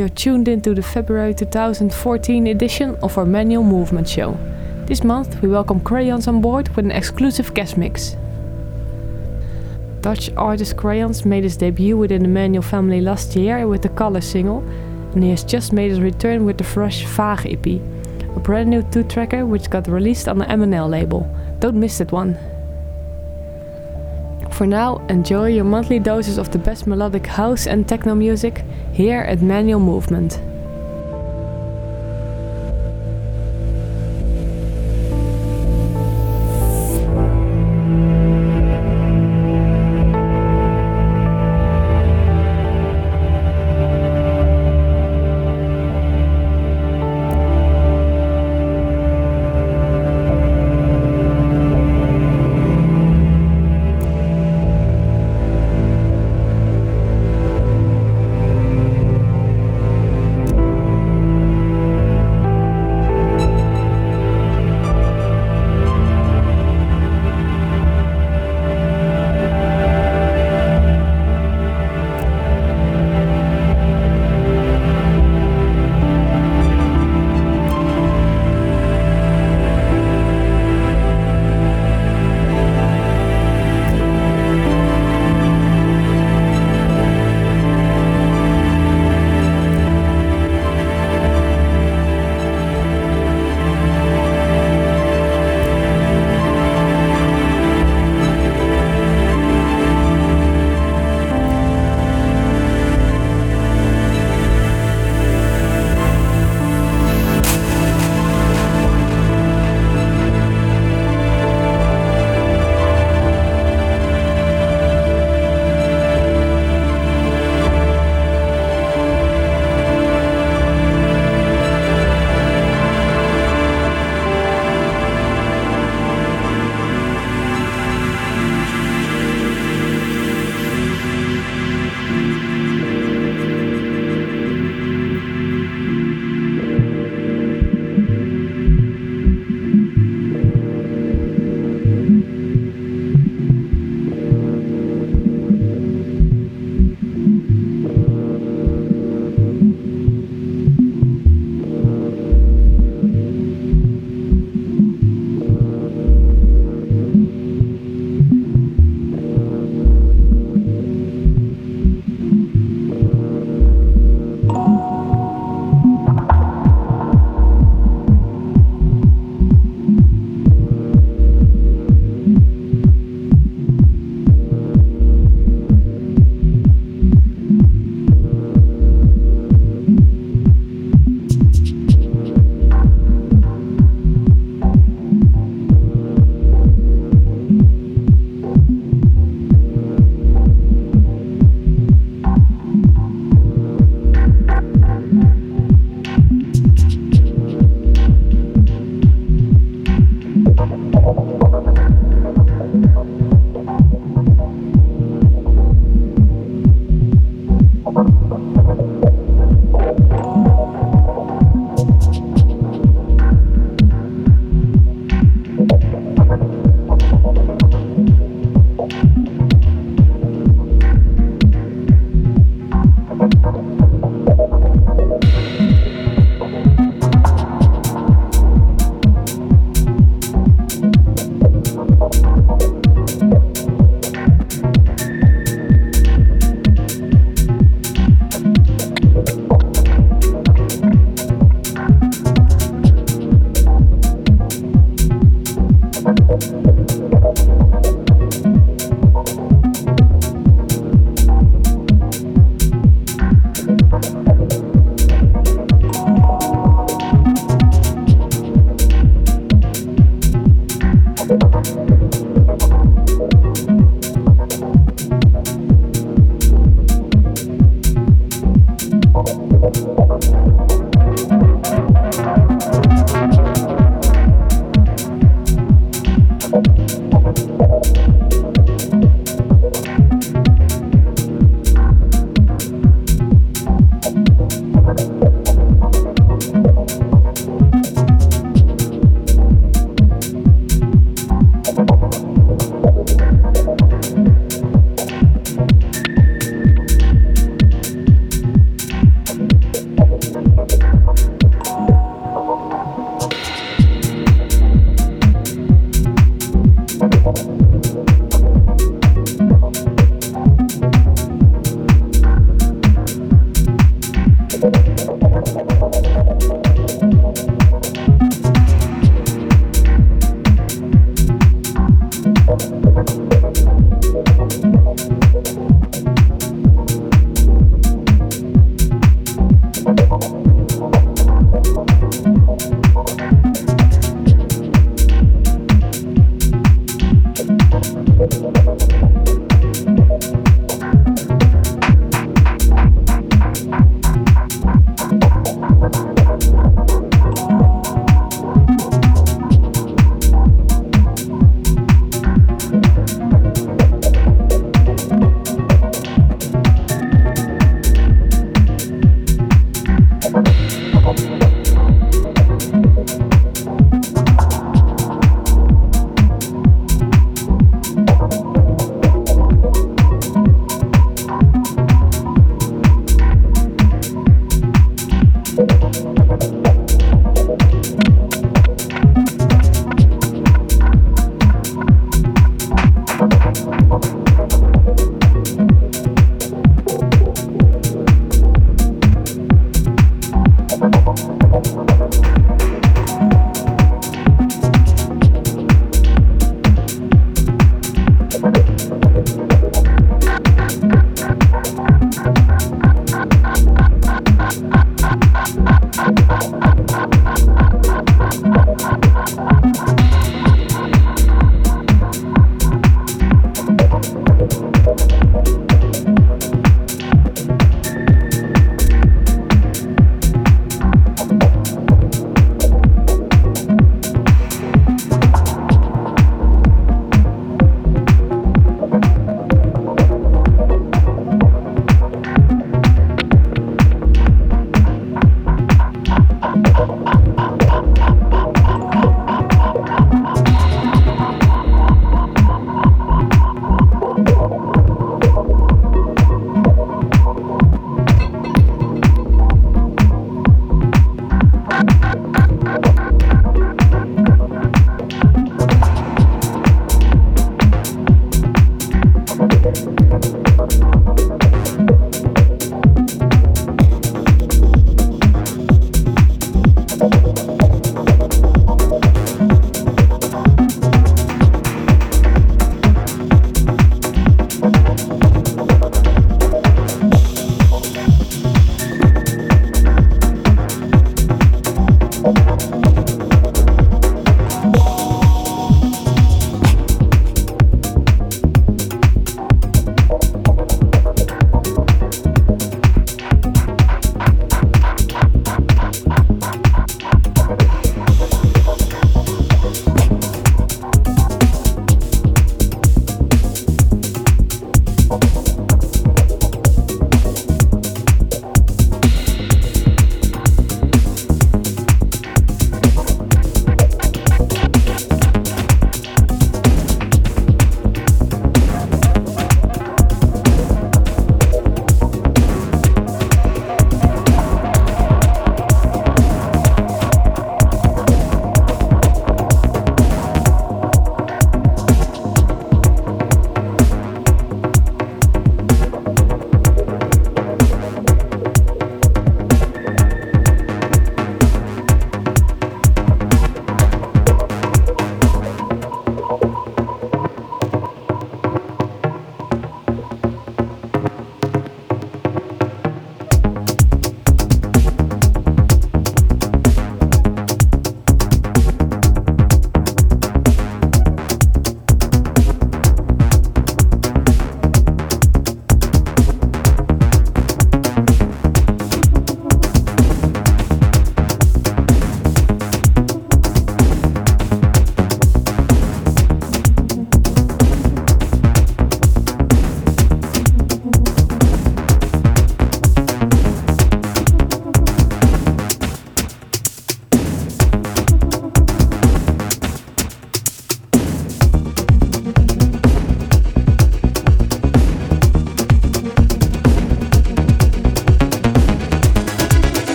You're tuned into the February 2014 edition of our Manual Movement Show. This month we welcome Crayons on board with an exclusive guest mix. Dutch artist Crayons made his debut within the Manual family last year with the Color single, and he has just made his return with the fresh Vaag EP, a brand new two-tracker which got released on the MNL label. Don't miss that one. For now, enjoy your monthly doses of the best melodic house and techno music here at Manual Movement.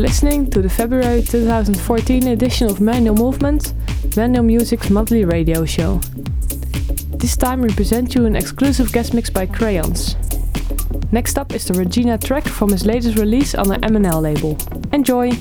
To the February 2014 edition of Manual Movement, Manual Music's monthly radio show. This time we present you an exclusive guest mix by Crayons. Next up is the Regina track from his latest release on the MNL label. Enjoy!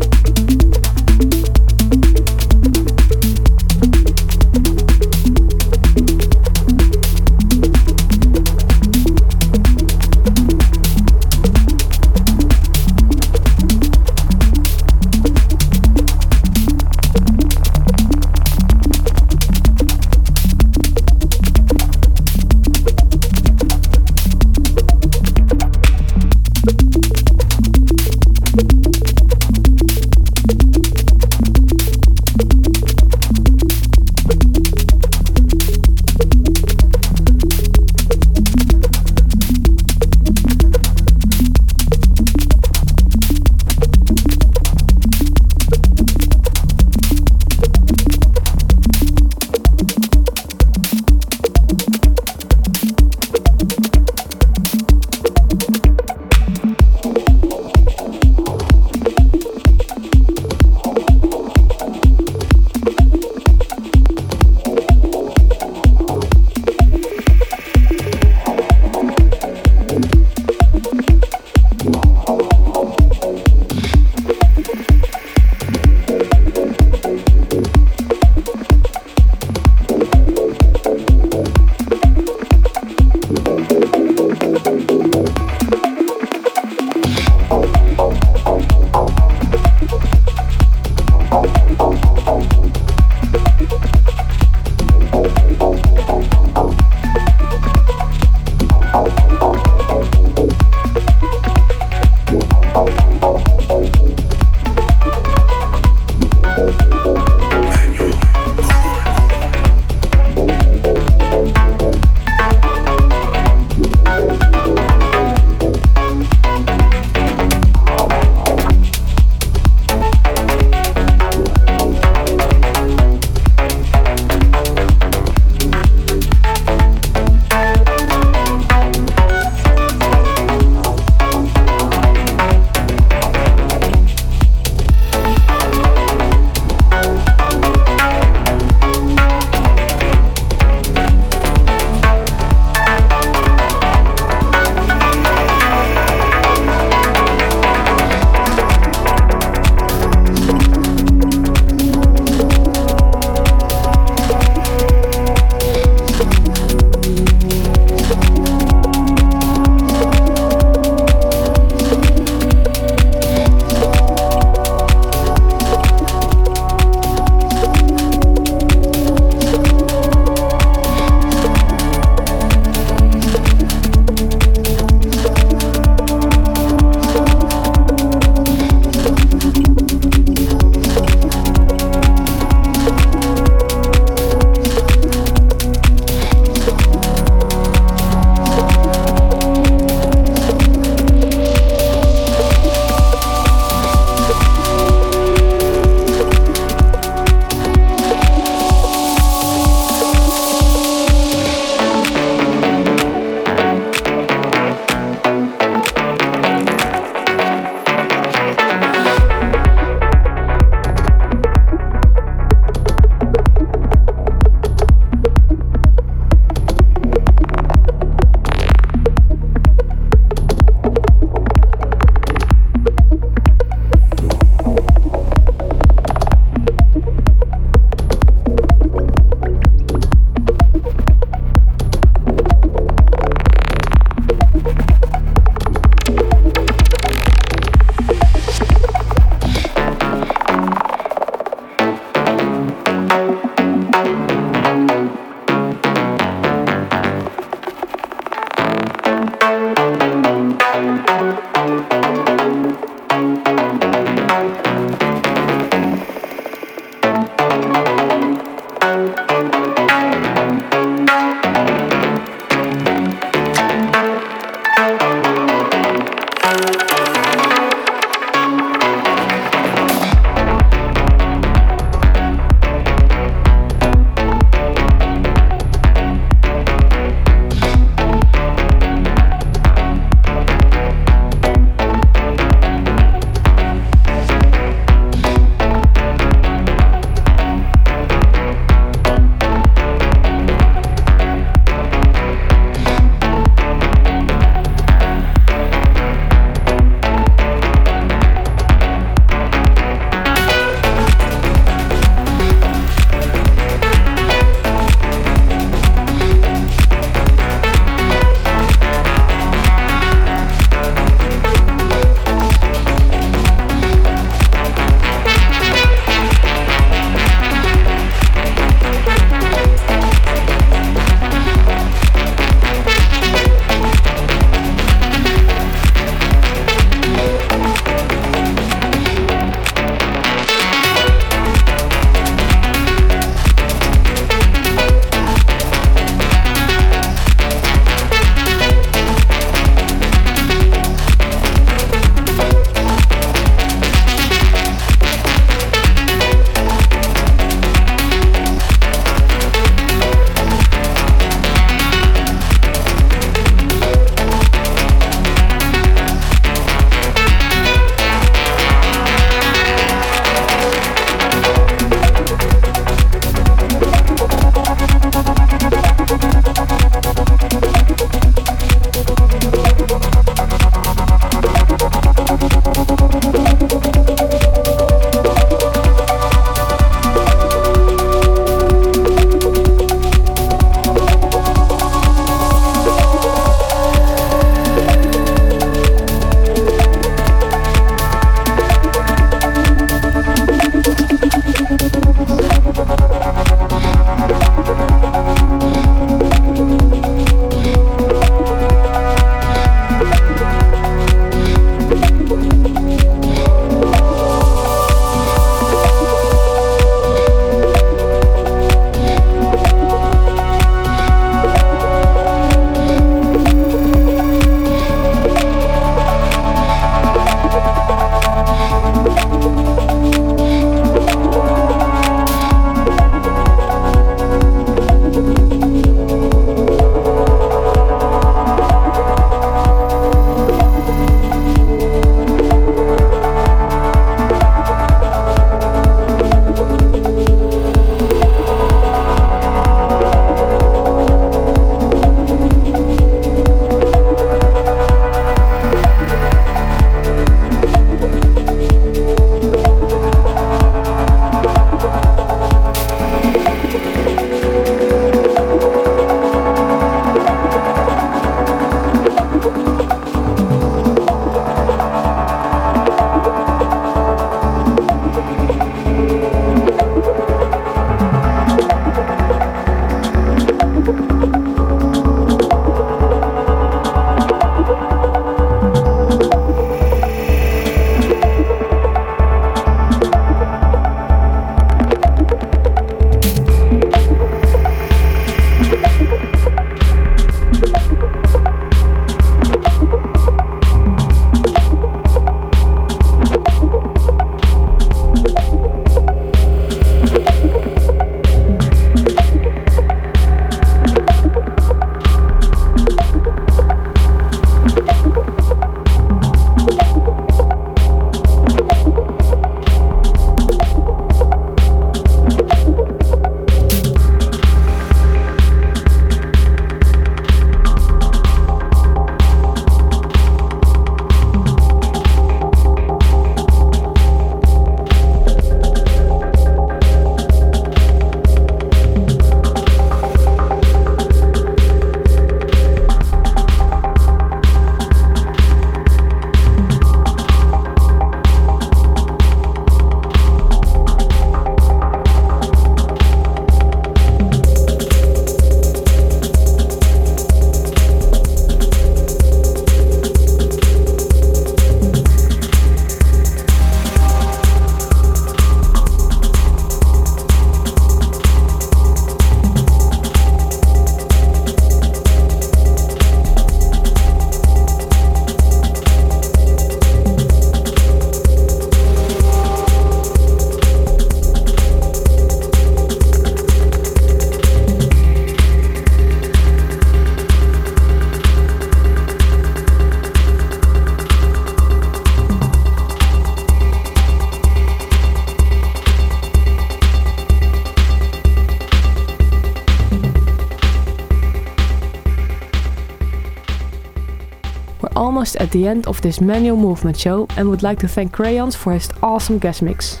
At the end of this manual movement show and would like to thank Crayons for his awesome guest mix.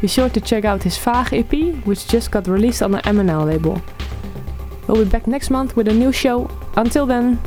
Be sure to check out his Vaag EP, which just got released on the MNL label. We'll be back next month with a new show. Until then,